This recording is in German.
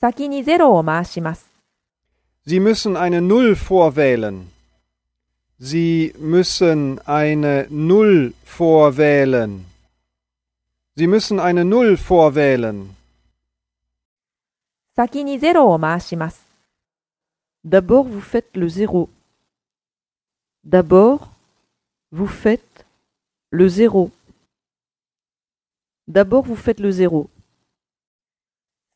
先にゼロを回します。 Sie müssen eine Null vorwählen. Sie müssen eine Null vorwählen. Sie müssen eine Null vorwählen. 先にゼロを回します。D'abord vous faites le zéro. D'abord vous faites le zéro. D'abord vous faites le zéro.